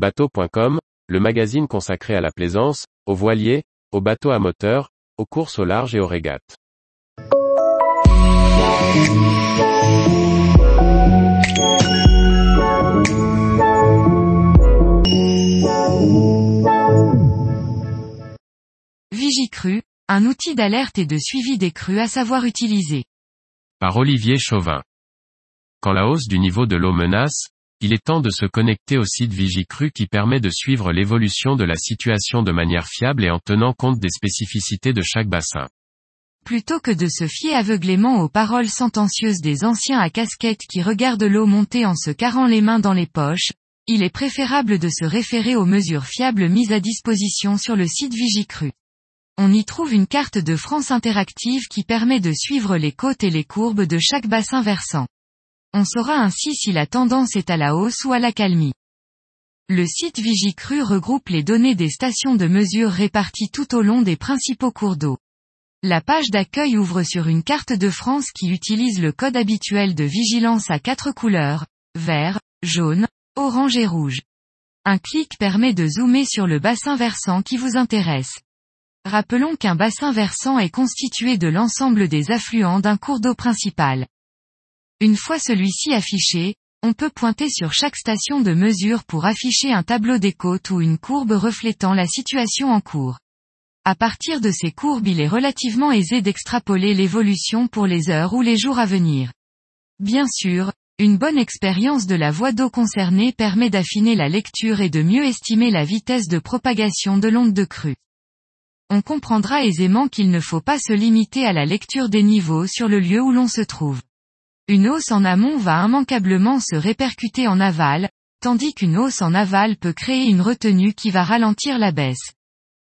Bateau.com, le magazine consacré à la plaisance, aux voiliers, aux bateaux à moteur, aux courses au large et aux régates. Vigicru, un outil d'alerte et de suivi des crues à savoir utiliser. Par Olivier Chauvin. Quand la hausse du niveau de l'eau menace, il est temps de se connecter au site Vigicru qui permet de suivre l'évolution de la situation de manière fiable et en tenant compte des spécificités de chaque bassin. Plutôt que de se fier aveuglément aux paroles sentencieuses des anciens à casquette qui regardent l'eau monter en se carrant les mains dans les poches, il est préférable de se référer aux mesures fiables mises à disposition sur le site Vigicru. On y trouve une carte de France interactive qui permet de suivre les côtes et les courbes de chaque bassin versant. On saura ainsi si la tendance est à la hausse ou à la calmie. Le site Vigicru regroupe les données des stations de mesure réparties tout au long des principaux cours d'eau. La page d'accueil ouvre sur une carte de France qui utilise le code habituel de vigilance à quatre couleurs, vert, jaune, orange et rouge. Un clic permet de zoomer sur le bassin versant qui vous intéresse. Rappelons qu'un bassin versant est constitué de l'ensemble des affluents d'un cours d'eau principal. Une fois celui-ci affiché, on peut pointer sur chaque station de mesure pour afficher un tableau des côtes ou une courbe reflétant la situation en cours. À partir de ces courbes il est relativement aisé d'extrapoler l'évolution pour les heures ou les jours à venir. Bien sûr, une bonne expérience de la voie d'eau concernée permet d'affiner la lecture et de mieux estimer la vitesse de propagation de l'onde de crue. On comprendra aisément qu'il ne faut pas se limiter à la lecture des niveaux sur le lieu où l'on se trouve. Une hausse en amont va immanquablement se répercuter en aval, tandis qu'une hausse en aval peut créer une retenue qui va ralentir la baisse.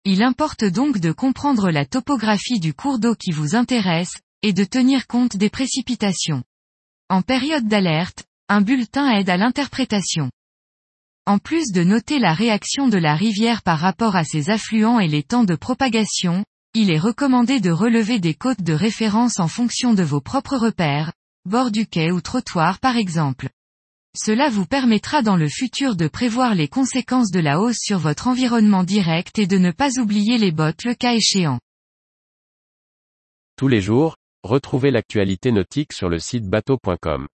Il importe donc de comprendre la topographie du cours d'eau qui vous intéresse, et de tenir compte des précipitations. En période d'alerte, un bulletin aide à l'interprétation. En plus de noter la réaction de la rivière par rapport à ses affluents et les temps de propagation, il est recommandé de relever des côtes de référence en fonction de vos propres repères, bord du quai ou trottoir par exemple. Cela vous permettra dans le futur de prévoir les conséquences de la hausse sur votre environnement direct et de ne pas oublier les bottes le cas échéant. Tous les jours, retrouvez l'actualité nautique sur le site bateau.com.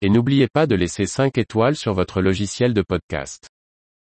Et n'oubliez pas de laisser 5 étoiles sur votre logiciel de podcast.